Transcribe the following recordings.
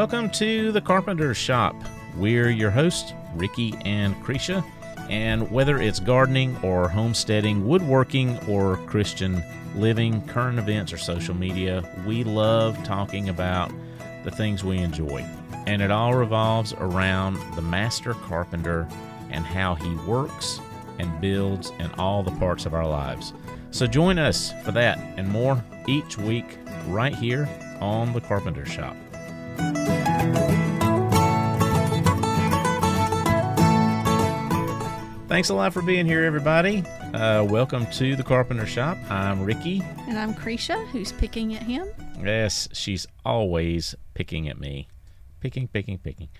Welcome to the Carpenter Shop. We're your hosts, Ricky and Cretia. And whether it's gardening or homesteading, woodworking or Christian living, current events or social media, we love talking about the things we enjoy. And it all revolves around the master carpenter and how he works and builds in all the parts of our lives. So join us for that and more each week right here on the Carpenter Shop. Thanks a lot for being here, everybody. Uh, welcome to the Carpenter Shop. I'm Ricky. And I'm Cretia, who's picking at him. Yes, she's always picking at me. Picking, picking, picking.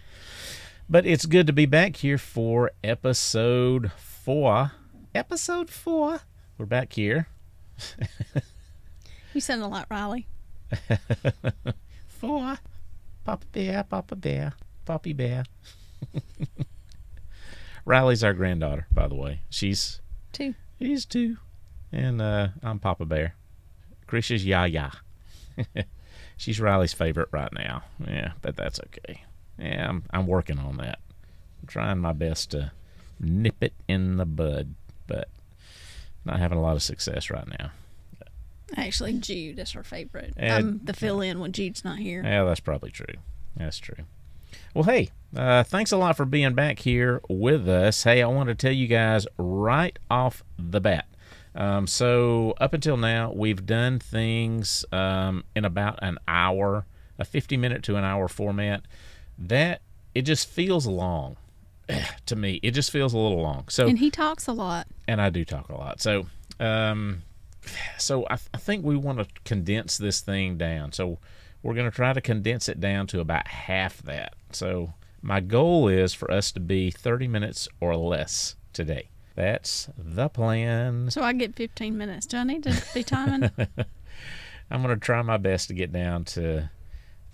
But it's good to be back here for episode four. Episode four. We're back here. you sound a lot Riley. four. Papa Bear, Papa Bear, Poppy Bear. Riley's our granddaughter, by the way. She's two. He's two. And uh, I'm Papa Bear. Cretia's Yaya. She's Riley's favorite right now. Yeah, but that's okay. Yeah, I'm I'm working on that. I'm trying my best to nip it in the bud, but not having a lot of success right now. Actually, Jude is her favorite. I'm the fill in when Jude's not here. Yeah, that's probably true. That's true. Well, hey, uh, thanks a lot for being back here with us. Hey, I want to tell you guys right off the bat. Um, so, up until now, we've done things um, in about an hour, a 50 minute to an hour format. That it just feels long to me. It just feels a little long. So, and he talks a lot, and I do talk a lot. So, um, so I, th- I think we want to condense this thing down. So, we're going to try to condense it down to about half that. So, my goal is for us to be 30 minutes or less today. That's the plan. So I get 15 minutes. Do I need to be timing? I'm going to try my best to get down to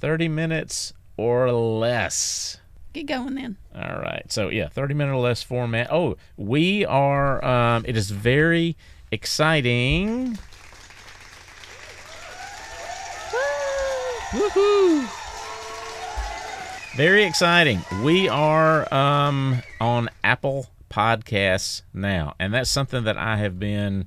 30 minutes or less. Get going then. All right. So, yeah, 30 minute or less format. Oh, we are, um, it is very exciting. Woohoo! Very exciting. We are um, on Apple Podcasts now, and that's something that I have been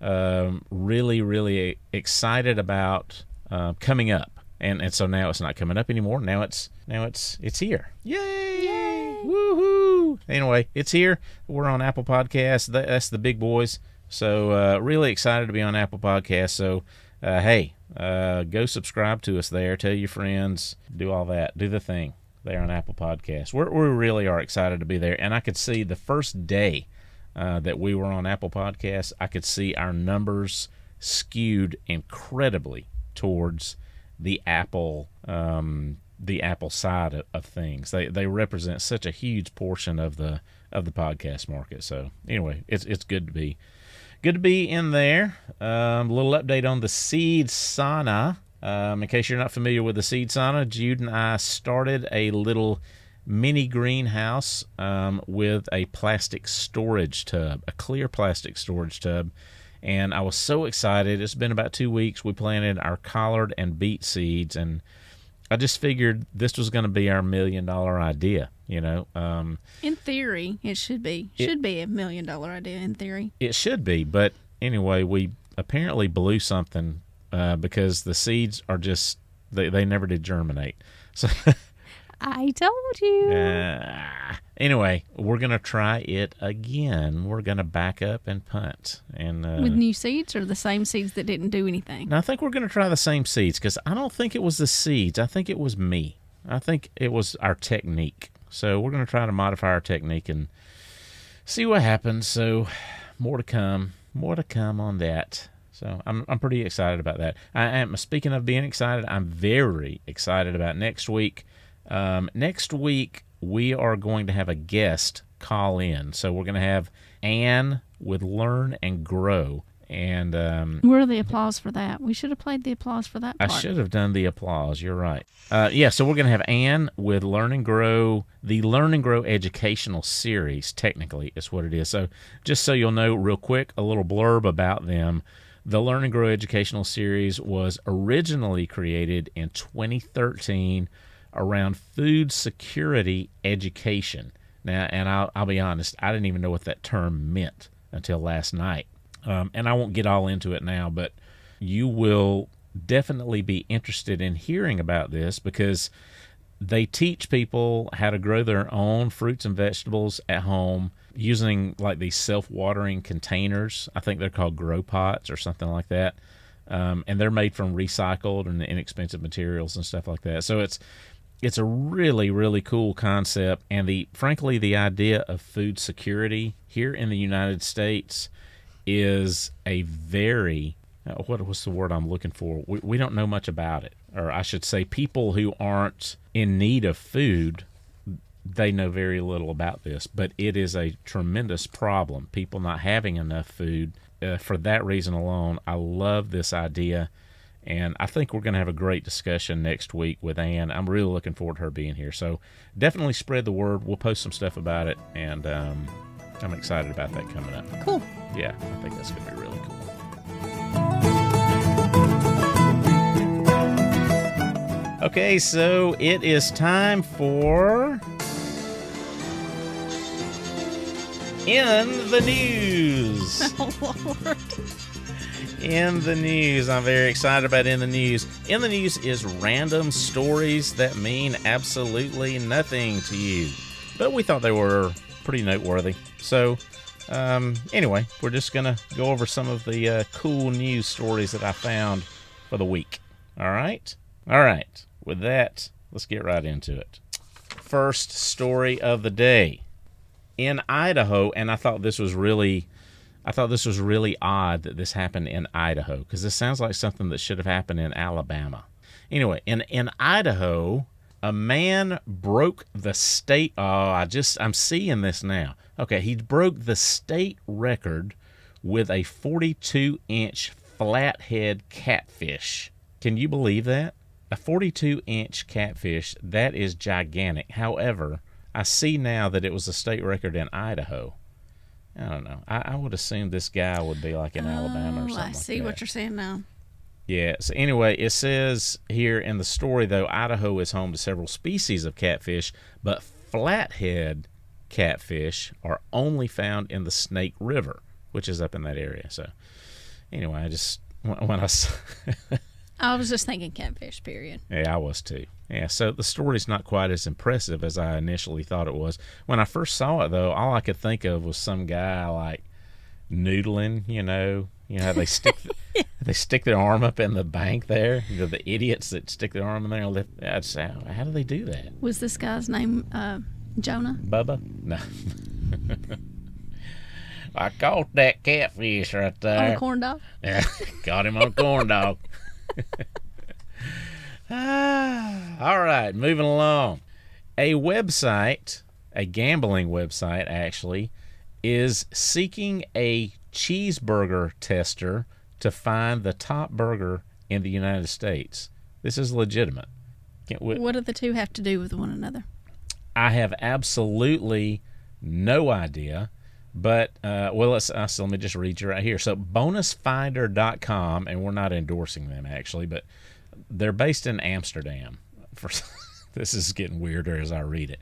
um, really, really excited about uh, coming up. And and so now it's not coming up anymore. Now it's now it's it's here. Yay! Yay! Woohoo! Anyway, it's here. We're on Apple Podcasts. That's the big boys. So uh, really excited to be on Apple Podcasts. So uh, hey, uh, go subscribe to us there. Tell your friends. Do all that. Do the thing there on Apple Podcasts. We're, we really are excited to be there. And I could see the first day uh, that we were on Apple Podcasts, I could see our numbers skewed incredibly towards the Apple um, the Apple side of, of, things. They they represent such a huge portion of the of the podcast market. So anyway, it's it's good to be good to be in there. Um, a little update on the Seed Sauna. Um, in case you're not familiar with the Seed Sauna, Jude and I started a little mini greenhouse um, with a plastic storage tub, a clear plastic storage tub. And I was so excited. It's been about two weeks. We planted our collard and beet seeds, and I just figured this was going to be our million dollar idea. You know, um, in theory, it should be it, should be a million dollar idea. In theory, it should be. But anyway, we apparently blew something uh, because the seeds are just they, they never did germinate. So I told you. Uh, anyway, we're gonna try it again. We're gonna back up and punt and uh, with new seeds or the same seeds that didn't do anything. I think we're gonna try the same seeds because I don't think it was the seeds. I think it was me. I think it was our technique. So we're gonna try to modify our technique and see what happens. So more to come. More to come on that. So I'm I'm pretty excited about that. I am speaking of being excited. I'm very excited about next week. Um, next week we are going to have a guest call in. So we're going to have Anne with Learn and Grow. And um, where are the applause for that? We should have played the applause for that. Part. I should have done the applause. You're right. Uh, yeah, so we're going to have Anne with Learn and Grow, the Learn and Grow educational series. Technically, is what it is. So just so you'll know, real quick, a little blurb about them. The Learn and Grow educational series was originally created in 2013 around food security education. Now, and I'll, I'll be honest, I didn't even know what that term meant until last night. Um, and I won't get all into it now, but you will definitely be interested in hearing about this because they teach people how to grow their own fruits and vegetables at home using like these self-watering containers. I think they're called grow pots or something like that. Um, and they're made from recycled and inexpensive materials and stuff like that. So it's it's a really really cool concept and the frankly the idea of food security here in the United States is a very uh, what was the word I'm looking for? We, we don't know much about it, or I should say, people who aren't in need of food, they know very little about this. But it is a tremendous problem. People not having enough food. Uh, for that reason alone, I love this idea, and I think we're going to have a great discussion next week with Ann. I'm really looking forward to her being here. So definitely spread the word. We'll post some stuff about it, and um, I'm excited about that coming up. Cool. Yeah, I think that's going to be really cool. Okay, so it is time for in the news. Oh, Lord. In the news, I'm very excited about in the news. In the news is random stories that mean absolutely nothing to you, but we thought they were pretty noteworthy. So, um, anyway, we're just gonna go over some of the uh, cool news stories that I found for the week. All right, all right. With that, let's get right into it. First story of the day in Idaho, and I thought this was really, I thought this was really odd that this happened in Idaho because this sounds like something that should have happened in Alabama. Anyway, in in Idaho, a man broke the state. Oh, I just I'm seeing this now. Okay, he broke the state record with a 42 inch flathead catfish. Can you believe that? A 42 inch catfish, that is gigantic. However, I see now that it was a state record in Idaho. I don't know. I, I would assume this guy would be like in Alabama or Oh, something. I like see that. what you're saying now. Yeah. So anyway, it says here in the story though, Idaho is home to several species of catfish, but flathead catfish are only found in the Snake River, which is up in that area. So anyway, I just when I I was just thinking catfish, period. yeah, I was too. Yeah, so the story's not quite as impressive as I initially thought it was. When I first saw it though, all I could think of was some guy like noodling, you know, you know how they stick they stick their arm up in the bank there. You know, the idiots that stick their arm in there lift. I'd how, how do they do that? Was this guy's name uh, Jonah? Bubba? No. I caught that catfish right On there. a corn dog? Yeah, got him on a corn dog. ah, all right, moving along. A website, a gambling website actually, is seeking a cheeseburger tester to find the top burger in the United States. This is legitimate. What do the two have to do with one another? I have absolutely no idea. But, uh, well, let's, uh, so let me just read you right here. So, bonusfinder.com, and we're not endorsing them actually, but they're based in Amsterdam. For This is getting weirder as I read it.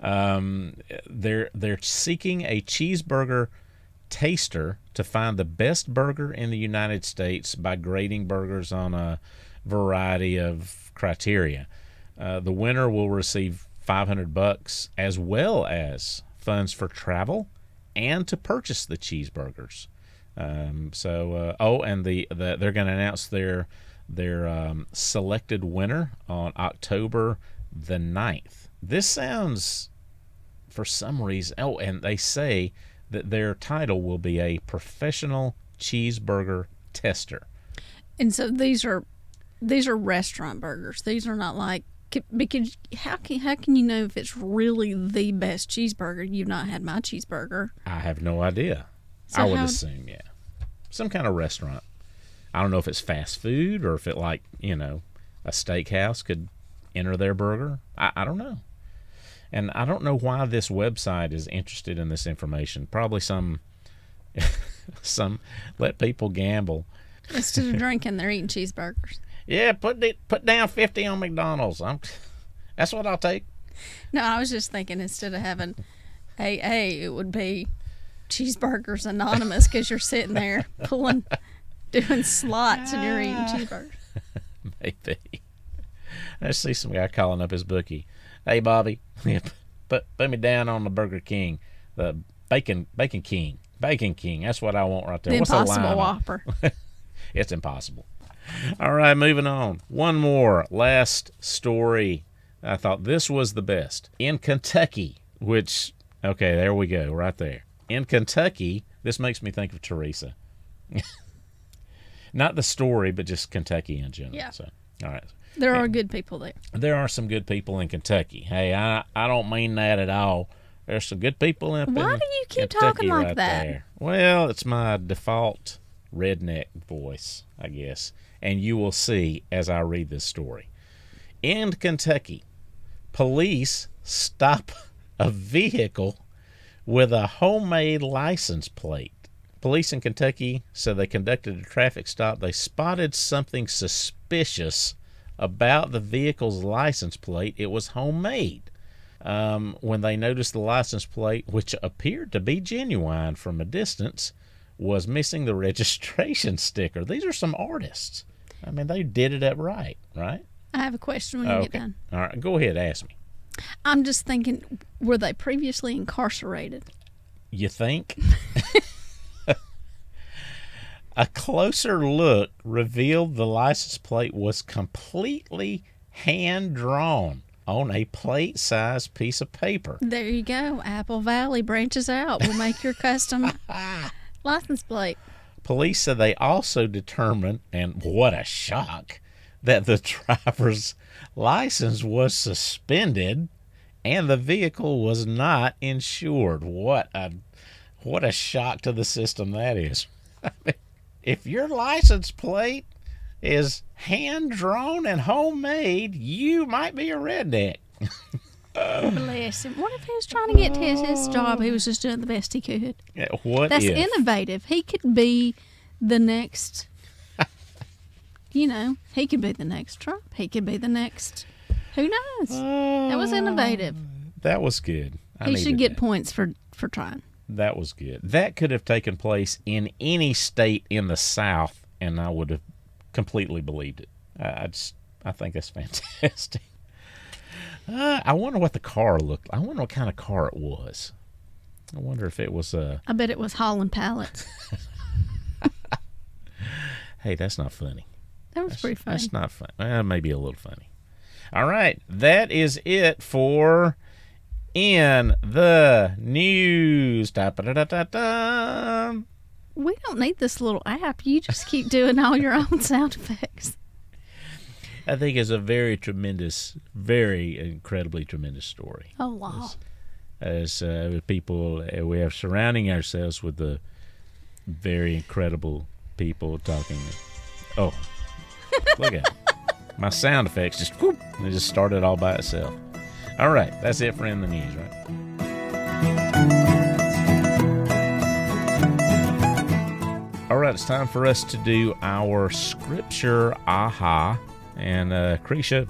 Um, they're, they're seeking a cheeseburger taster to find the best burger in the United States by grading burgers on a variety of criteria. Uh, the winner will receive 500 bucks as well as funds for travel and to purchase the cheeseburgers. Um, so, uh, oh, and the, the they're going to announce their their um, selected winner on October the 9th. This sounds, for some reason, oh, and they say that their title will be a professional cheeseburger tester. And so these are these are restaurant burgers. These are not like because how can how can you know if it's really the best cheeseburger? You've not had my cheeseburger. I have no idea. So I would how- assume, yeah, some kind of restaurant. I don't know if it's fast food or if it like you know a steakhouse could enter their burger. I, I don't know, and I don't know why this website is interested in this information. Probably some some let people gamble. Instead of drinking, they're eating cheeseburgers. Yeah, put it, put down fifty on McDonald's. I'm That's what I'll take. No, I was just thinking instead of having AA, it would be Cheeseburgers Anonymous because you're sitting there pulling, doing slots and you're eating ah. cheeseburgers. Maybe. I see some guy calling up his bookie. Hey, Bobby, put put me down on the Burger King, the Bacon Bacon King, Bacon King. That's what I want right there. The What's Impossible the line? Whopper. It's impossible. All right, moving on. One more last story. I thought this was the best in Kentucky. Which okay, there we go, right there. In Kentucky, this makes me think of Teresa. Not the story, but just Kentucky in general. Yeah. So, all right. There are good people there. there are some good people in Kentucky. Hey, I I don't mean that at all. There's some good people in. Why in do you keep Kentucky talking like right that? There. Well, it's my default redneck voice, I guess, and you will see as I read this story. In Kentucky, police stop a vehicle with a homemade license plate. Police in Kentucky said they conducted a traffic stop. They spotted something suspicious about the vehicle's license plate. It was homemade. Um, when they noticed the license plate, which appeared to be genuine from a distance, was missing the registration sticker. These are some artists. I mean, they did it up right, right? I have a question when you get done. All right, go ahead, ask me. I'm just thinking, were they previously incarcerated? You think? a closer look revealed the license plate was completely hand drawn on a plate sized piece of paper. There you go. Apple Valley branches out. We'll make your custom license plate. Police said they also determined, and what a shock, that the driver's license was suspended and the vehicle was not insured. What a what a shock to the system that is. If your license plate is hand drawn and homemade, you might be a redneck. Bless him. What if he was trying to get to his, his job? He was just doing the best he could. Yeah, What That's if? innovative. He could be the next. you know, he could be the next Trump. He could be the next. Who knows? That was uh, innovative. That was good. I he should get that. points for for trying. That was good. That could have taken place in any state in the South, and I would have completely believed it. I, I just, I think that's fantastic. Uh, I wonder what the car looked. I wonder what kind of car it was. I wonder if it was a. I bet it was Holland Pallets. Hey, that's not funny. That was pretty funny. That's not fun. Uh, maybe a little funny. All right, that is it for in the news. Da-ba-da-da-da-da. We don't need this little app. You just keep doing all your own sound effects. I think it's a very tremendous, very incredibly tremendous story. Oh, wow. As uh, people, uh, we have surrounding ourselves with the very incredible people talking. Oh, look at it. My sound effects just whoop, it just started all by itself. All right, that's it for in the news, right? All right, it's time for us to do our scripture aha. And uh, Cretia,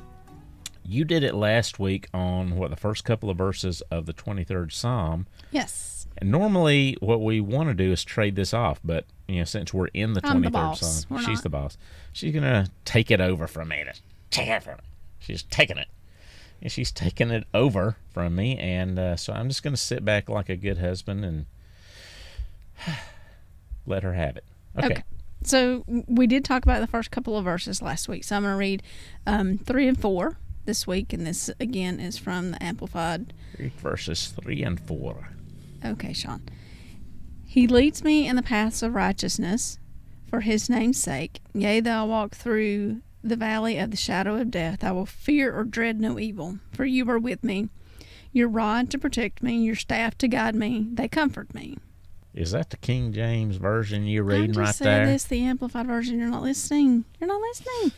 you did it last week on what the first couple of verses of the 23rd Psalm. Yes. And normally, what we want to do is trade this off, but you know, since we're in the 23rd I'm the boss. Psalm, We're she's not. the boss. She's gonna take it over from me. Just Take it from me. She's taking it. And she's taking it over from me, and uh, so I'm just gonna sit back like a good husband and let her have it. Okay. Okay. So we did talk about the first couple of verses last week. So I'm going to read um, three and four this week, and this again is from the Amplified. Read Verses three and four. Okay, Sean. He leads me in the paths of righteousness for his name's sake. Yea, though I walk through the valley of the shadow of death, I will fear or dread no evil, for you are with me. Your rod to protect me, your staff to guide me, they comfort me. Is that the King James version you're I reading just right said there? this, the amplified version. You're not listening. You're not listening.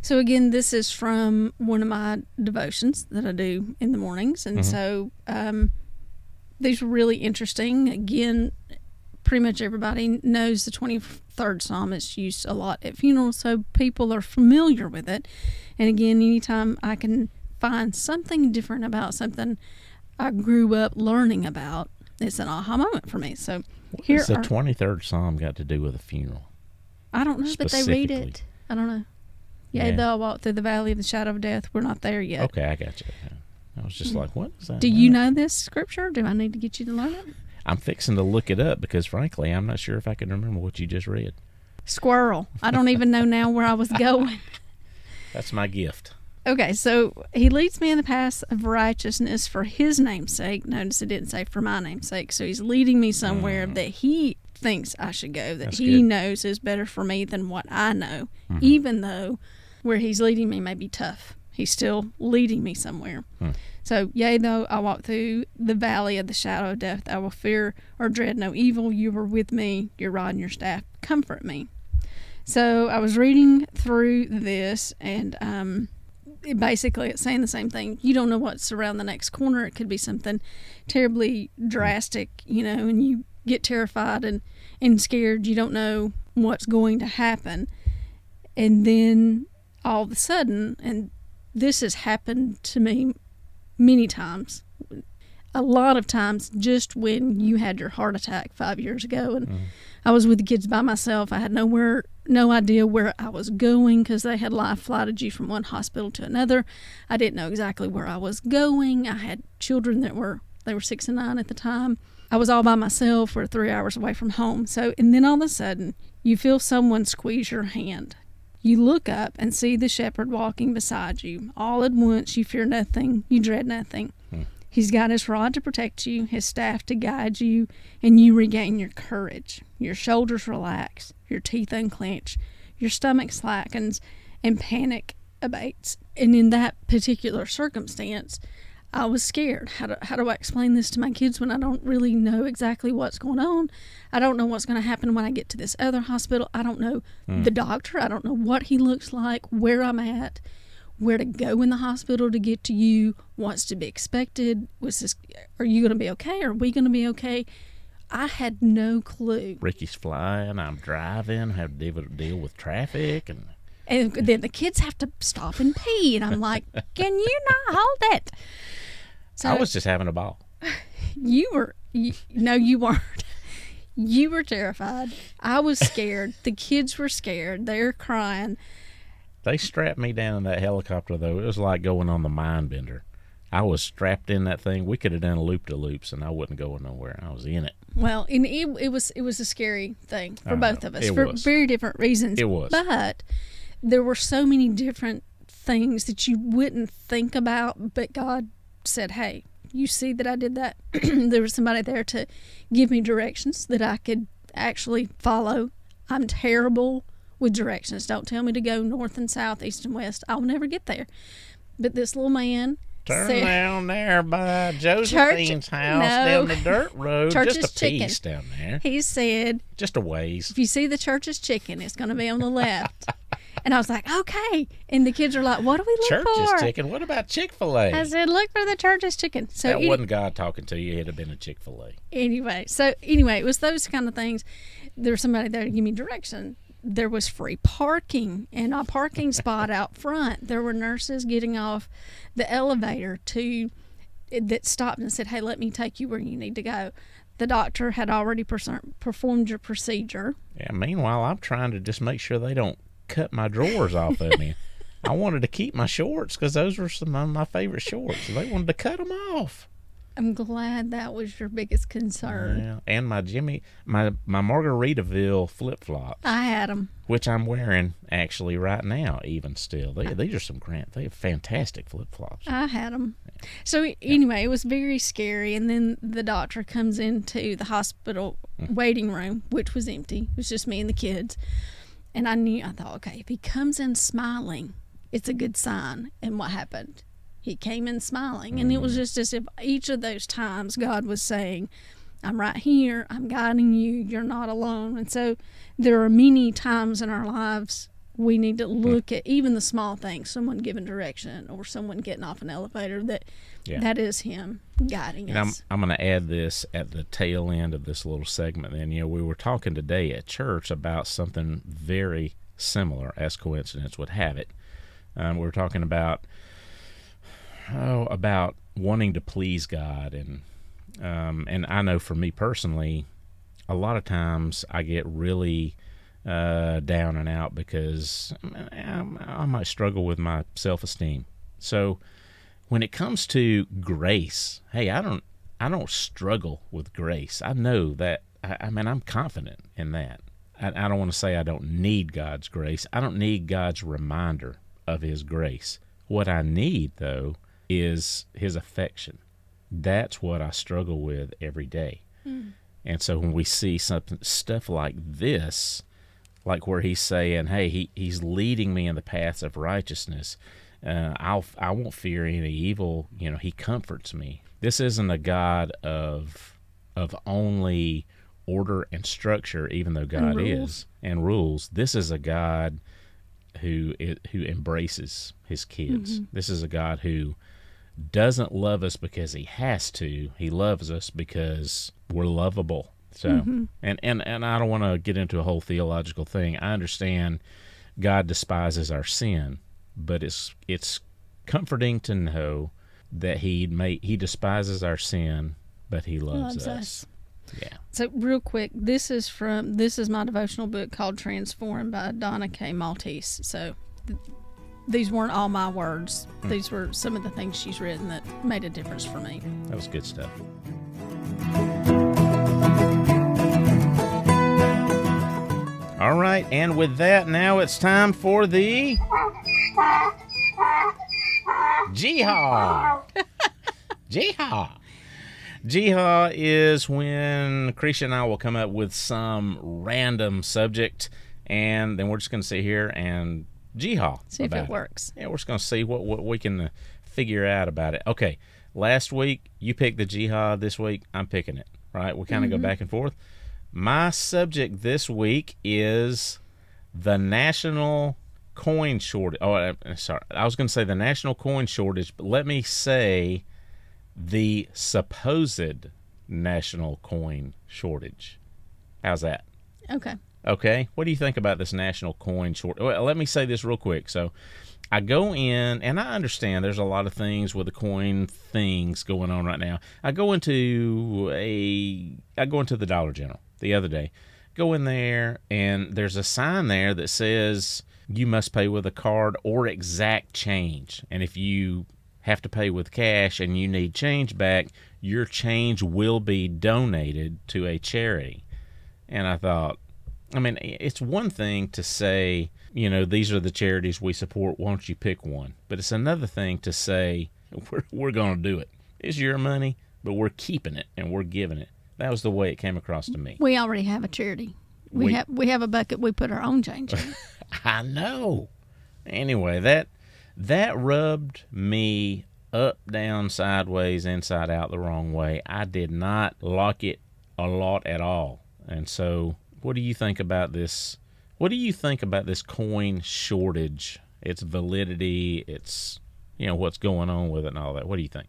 So again, this is from one of my devotions that I do in the mornings, and so um, these are really interesting. Again, pretty much everybody knows the 23rd Psalm. It's used a lot at funerals, so people are familiar with it. And again, anytime I can find something different about something I grew up learning about, it's an aha moment for me. So here the twenty third Psalm got to do with a funeral? I don't know, but they read it. I don't know. Yea, Yeah. though I walk through the valley of the shadow of death, we're not there yet. Okay, I got you. I was just mm. like, what is that? Do you know this scripture? Do I need to get you to learn it? I'm fixing to look it up because, frankly, I'm not sure if I can remember what you just read. Squirrel. I don't even know now where I was going. That's my gift. Okay, so he leads me in the path of righteousness for his name's sake. Notice it didn't say for my name's sake. So he's leading me somewhere that he thinks I should go, that Mm. That's he good. Mm-hmm. knows is better for me than what I know, even though where he's leading me may be tough. He's still leading me somewhere. Hmm. So, yea, though I walk through the valley of the shadow of death, I will fear or dread no evil. You are with me, your rod and your staff comfort me. So, I was reading through this, and um, it basically it's saying the same thing. You don't know what's around the next corner. It could be something terribly drastic, you know, and you get terrified and, and scared. You don't know what's going to happen. And then all of a sudden, and this has happened to me many times, a lot of times just when you had your heart attack five years ago and mm-hmm. I was with the kids by myself. I had nowhere, no idea where I was going because they had life flighted you from one hospital to another. I didn't know exactly where I was going. I had children that were they were six and nine at the time. I was all by myself. We're three hours away from home. So, and then all of a sudden, you feel someone squeeze your hand. You look up and see the shepherd walking beside you. All at once, you fear nothing, you dread nothing. Hmm. He's got his rod to protect you, his staff to guide you, and you regain your courage. Your shoulders relax, your teeth unclench, your stomach slackens, and panic abates. And in that particular circumstance, I was scared. How do, how do I explain this to my kids when I don't really know exactly what's going on? I don't know what's going to happen when I get to this other hospital. I don't know hmm. the doctor. I don't know what he looks like, where I'm at where to go in the hospital to get to you, what's to be expected. Was this, are you going to be okay? Are we going to be okay? I had no clue. Ricky's flying. I'm driving. Have to deal, deal with traffic, and And then the kids have to stop and pee. And I'm like, can you not hold it? So I was just having a ball. you were, you, no, you weren't. You were terrified. I was scared. the kids were scared. They're crying. They strapped me down in that helicopter though. It was like going on the mind bender. I was strapped in that thing. We could have done loop to loops, and I wasn't going nowhere. I was in it. Well, and it, it was it was a scary thing for I both know. of us It for was. very different reasons. It was. but there were so many different things that you wouldn't think about. But God said, "Hey, you see that I did that. there was somebody there to give me directions that I could actually follow. I'm terrible with directions. Don't tell me to go north and south, east and west. I'll never get there." But this little man Turn said, down there by Josephine's house no. down the dirt road. Church's just a chicken. piece down there. he said, Just a ways. if you see the church's chicken, it's going to be on the left. and I was like, okay. And the kids are like, what do we look Church's for? chicken. What about Chick Fil A? I said, look for the church's chicken. So That any- wasn't God talking to you. It'd have been a Chick Fil A. anyway, so anyway, it was those kind of things. There was somebody there to give me direction. There was free parking and a parking spot out front. There were nurses getting off the elevator to that stopped and said, "Hey, let me take you where you need to go." The doctor had already performed your procedure. Yeah. Meanwhile, I'm trying to just make sure they don't cut my drawers off of me. I wanted to keep my shorts because those were some of my favorite shorts. They wanted to cut them off. I'm glad that was your biggest concern. Yeah. And my Jimmy, my my Margaritaville flip flops, I had them. which I'm wearing actually right now, even still. They, these are some grant. They have fantastic flip flops. I had them. So anyway, it was very scary. And then the doctor comes into the hospital mm-hmm. waiting room, which was empty. It was just me and the kids. And I knew, I thought, okay, if he comes in smiling, it's a good sign. And what happened? He came in smiling. And it was mm. just as if each of those times God was saying, I'm right here. I'm guiding you. You're not alone. And so there are many times in our lives we need to look at even the small things, someone giving direction or someone getting off an elevator that Yeah. that is him guiding And I'm us. I'm going to add this at the tail end of this little segment. Then you know we were talking today at church about something very similar, as coincidence would have it. Um, we were talking about oh about wanting to please God and um, and I know for me personally, a lot of times I get really uh, down and out because I, I might struggle with my self esteem. So when it comes to grace, hey, I don't I don't struggle with grace. I know that I, I mean I'm confident in that. I, I don't want to say I don't need God's grace. I don't need God's reminder of His grace. What I need though is His affection. That's what I struggle with every day. Mm. And so when we see something stuff like this, like where he's saying, "Hey, he, he's leading me in the paths of righteousness," uh, I'll I won't fear any evil. You know, he comforts me. This isn't a God of of only order and structure, even though God and is and rules. This is a God who who embraces his kids. Mm-hmm. This is a God who doesn't love us because he has to. He loves us because we're lovable. So, mm-hmm. and, and, and I don't want to get into a whole theological thing. I understand God despises our sin, but it's, it's comforting to know that he may, he despises our sin, but he loves, loves us. us. Yeah. So real quick, this is from this is my devotional book called Transformed by Donna K. Maltese. So th- these weren't all my words. Hmm. These were some of the things she's written that made a difference for me. That was good stuff. All right, and with that, now it's time for the Jihad. Jihad. Jihad is when Christian and I will come up with some random subject, and then we're just going to sit here and jihad. See if it, works. Yeah, we're just going to see what, what we can uh, figure out about it. Okay, last week you picked the jihad. This week I'm picking it. Right? We kind of mm-hmm. go back and forth. My subject this week is the national coin shortage. Oh, uh, sorry. I was going to say the national coin shortage, but let me say the supposed national coin shortage. How's that? Okay. Okay. What do you think about this national coin shortage? Well, let me say this real quick. So, I go in and I understand there's a lot of things with the coin things going on right now. I go into a I go into the Dollar General the other day. Go in there, and there's a sign there that says you must pay with a card or exact change. And if you have to pay with cash and you need change back, your change will be donated to a charity. And I thought, I mean, it's one thing to say, you know, these are the charities we support. Why don't you pick one? But it's another thing to say, we're, we're going to do it. It's your money, but we're keeping it and we're giving it. That was the way it came across to me. We already have a charity. We, we have we have a bucket. We put our own change in. I know. Anyway, that that rubbed me up, down, sideways, inside out the wrong way. I did not like it a lot at all. And so, what do you think about this? What do you think about this coin shortage? Its validity, its you know what's going on with it and all that. What do you think?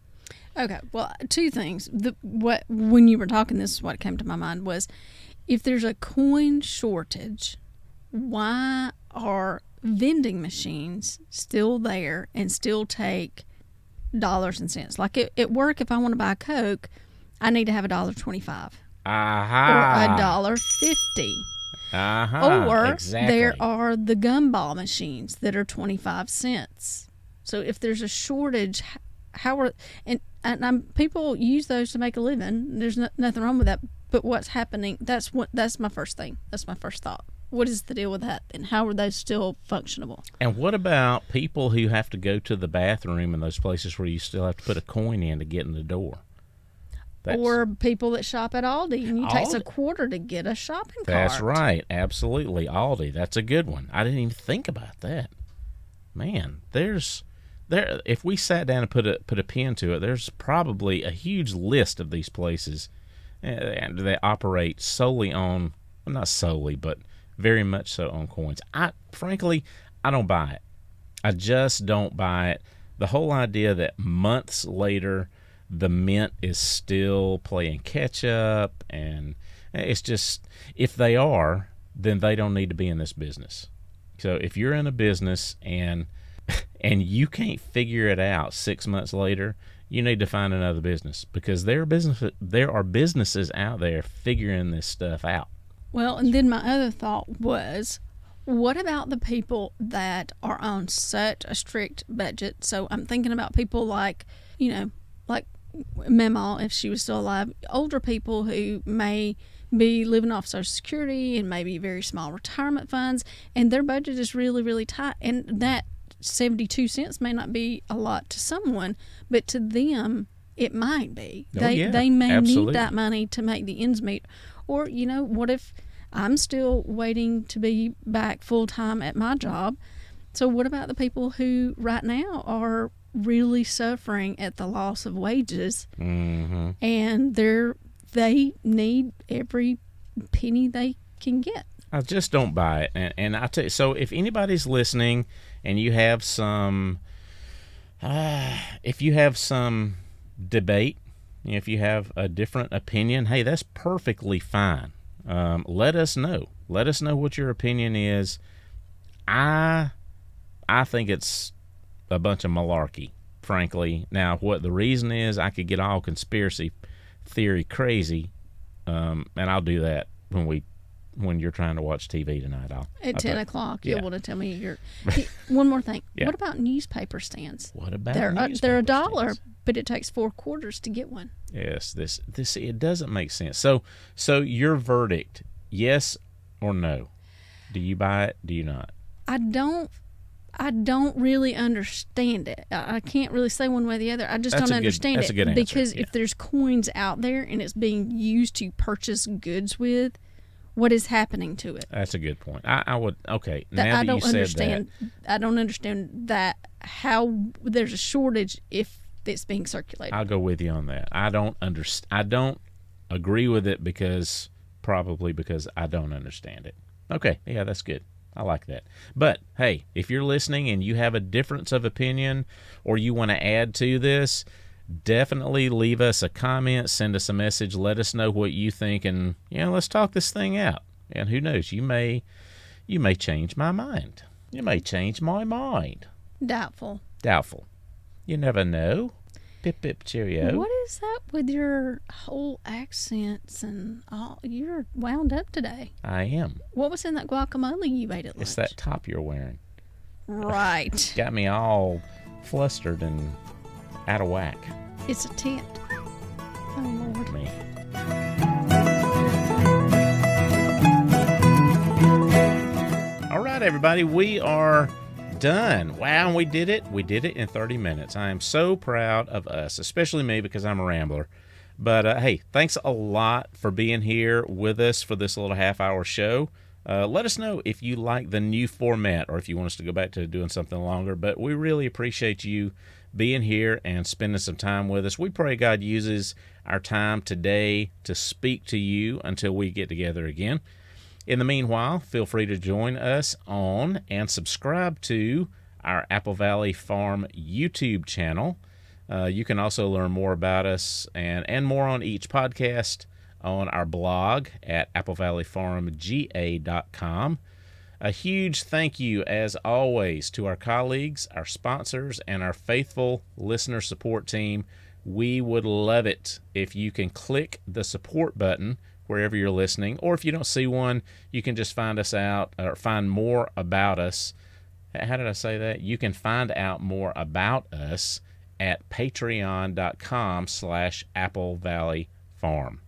Okay, well, two things. The what when you were talking, this is what came to my mind was, if there's a coin shortage, why are vending machines still there and still take dollars and cents? Like at, at work, if I want to buy a Coke, I need to have a dollar twenty-five uh-huh. or a dollar fifty. Uh-huh. Or exactly. there are the gumball machines that are 25 cents. So if there's a shortage, how are and and um, people use those to make a living. There's no, nothing wrong with that. But what's happening? That's what. That's my first thing. That's my first thought. What is the deal with that? And how are those still functionable? And what about people who have to go to the bathroom in those places where you still have to put a coin in to get in the door? That's, or people that shop at Aldi and you takes a quarter to get a shopping cart. That's right, absolutely. Aldi, that's a good one. I didn't even think about that. Man, there's there if we sat down and put a put a pin to it, there's probably a huge list of these places eh, and they operate solely on well, not solely, but very much so on coins. I frankly, I don't buy it. I just don't buy it. The whole idea that months later the mint is still playing catch up and it's just if they are, then they don't need to be in this business. So if you're in a business and and you can't figure it out six months later, you need to find another business because there are business there are businesses out there figuring this stuff out. Well, and then my other thought was, what about the people that are on such a strict budget? So I'm thinking about people like, you know, like Mama, if she was still alive, older people who may be living off Social Security and maybe very small retirement funds, and their budget is really, really tight. And that 72 cents may not be a lot to someone, but to them, it might be. Oh, they, yeah, they may absolutely. need that money to make the ends meet. Or, you know, what if I'm still waiting to be back full time at my job? So, what about the people who right now are really suffering at the loss of wages hmm and they're they need every penny they can get? I just don't buy it. And, and I tell you, so if anybody's listening and you have some, uh, if you have some debate, if you have a different opinion, hey, that's perfectly fine. Um, let us know. Let us know what your opinion is. I, I think it's a bunch of malarkey, frankly. Now, what the reason is, I could get all conspiracy theory crazy, um, and I'll do that when we when you're trying to watch TV tonight. I'll At I'll 10 talk- o'clock, yeah. you'll want to tell me your. One more thing. Yeah. What about newspaper stands? What about They're, uh, newspaper they're a dollar, stands? but it takes four quarters to get one. Yes, this this it doesn't make sense. So so your verdict, yes or no? Do you buy it? Do you not? I don't. I don't really understand it. I can't really say one way or the other. I just That's don't a good- understand that's it a good because yeah. if there's coins out there and it's being used to purchase goods with, what is happening to it? That's a good point. I, I would okay. That now I that don't you said understand. I don't understand that how there's a shortage if it's being circulated. I'll go with you on that. I don't understand. I don't agree with it because probably because I don't understand it. Okay, yeah, that's good. I like that. But hey, if you're listening and you have a difference of opinion or you want to add to this, definitely leave us a comment, send us a message, let us know what you think and you know, let's talk this thing out. And who knows, you may you may change my mind. You may change my mind. Doubtful. Doubtful. You never know. Pip pip cheerio. What is that with your whole accents and all? You're wound up today. I am. What was in that guacamole you ate at lunch? It's that top you're wearing. Right. Got me all flustered and out of whack. It's a tent. Oh Lord. Me. All right, everybody, we are done. Wow, we did it. We did it in 30 minutes. I am so proud of us, especially me because I'm a rambler. But uh, hey, thanks a lot for being here with us for this little half hour show. Uh, let us know if you like the new format or if you want us to go back to doing something longer. But we really appreciate you being here and spending some time with us. We pray God uses our time today to speak to you until we get together again. In the meanwhile, feel free to join us on and subscribe to our Apple Valley Farm YouTube channel. Uh, you can also learn more about us and, and more on each podcast on our blog at applevalleyfarmga.com. A huge thank you, as always, to our colleagues, our sponsors, and our faithful listener support team. We would love it if you can click the support button wherever you're listening, or if you don't see one, you can just find us out or find more about us. How did I say that? You can find out more about us at patreon.com slash Apple Valley Farm.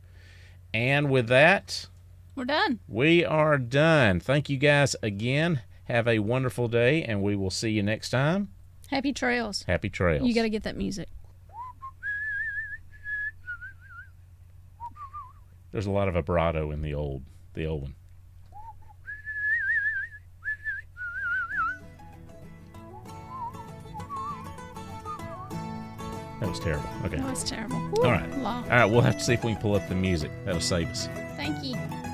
And with that, We're done. we are done. Thank you guys again. Have a wonderful day, and we will see you next time. Happy trails. Happy trails. You got to get that music. There's a lot of vibrato in the old the old one. That was terrible. Okay. That was terrible. All right. Law. All right, we'll have to see if we can pull up the music. That'll save us. Thank you.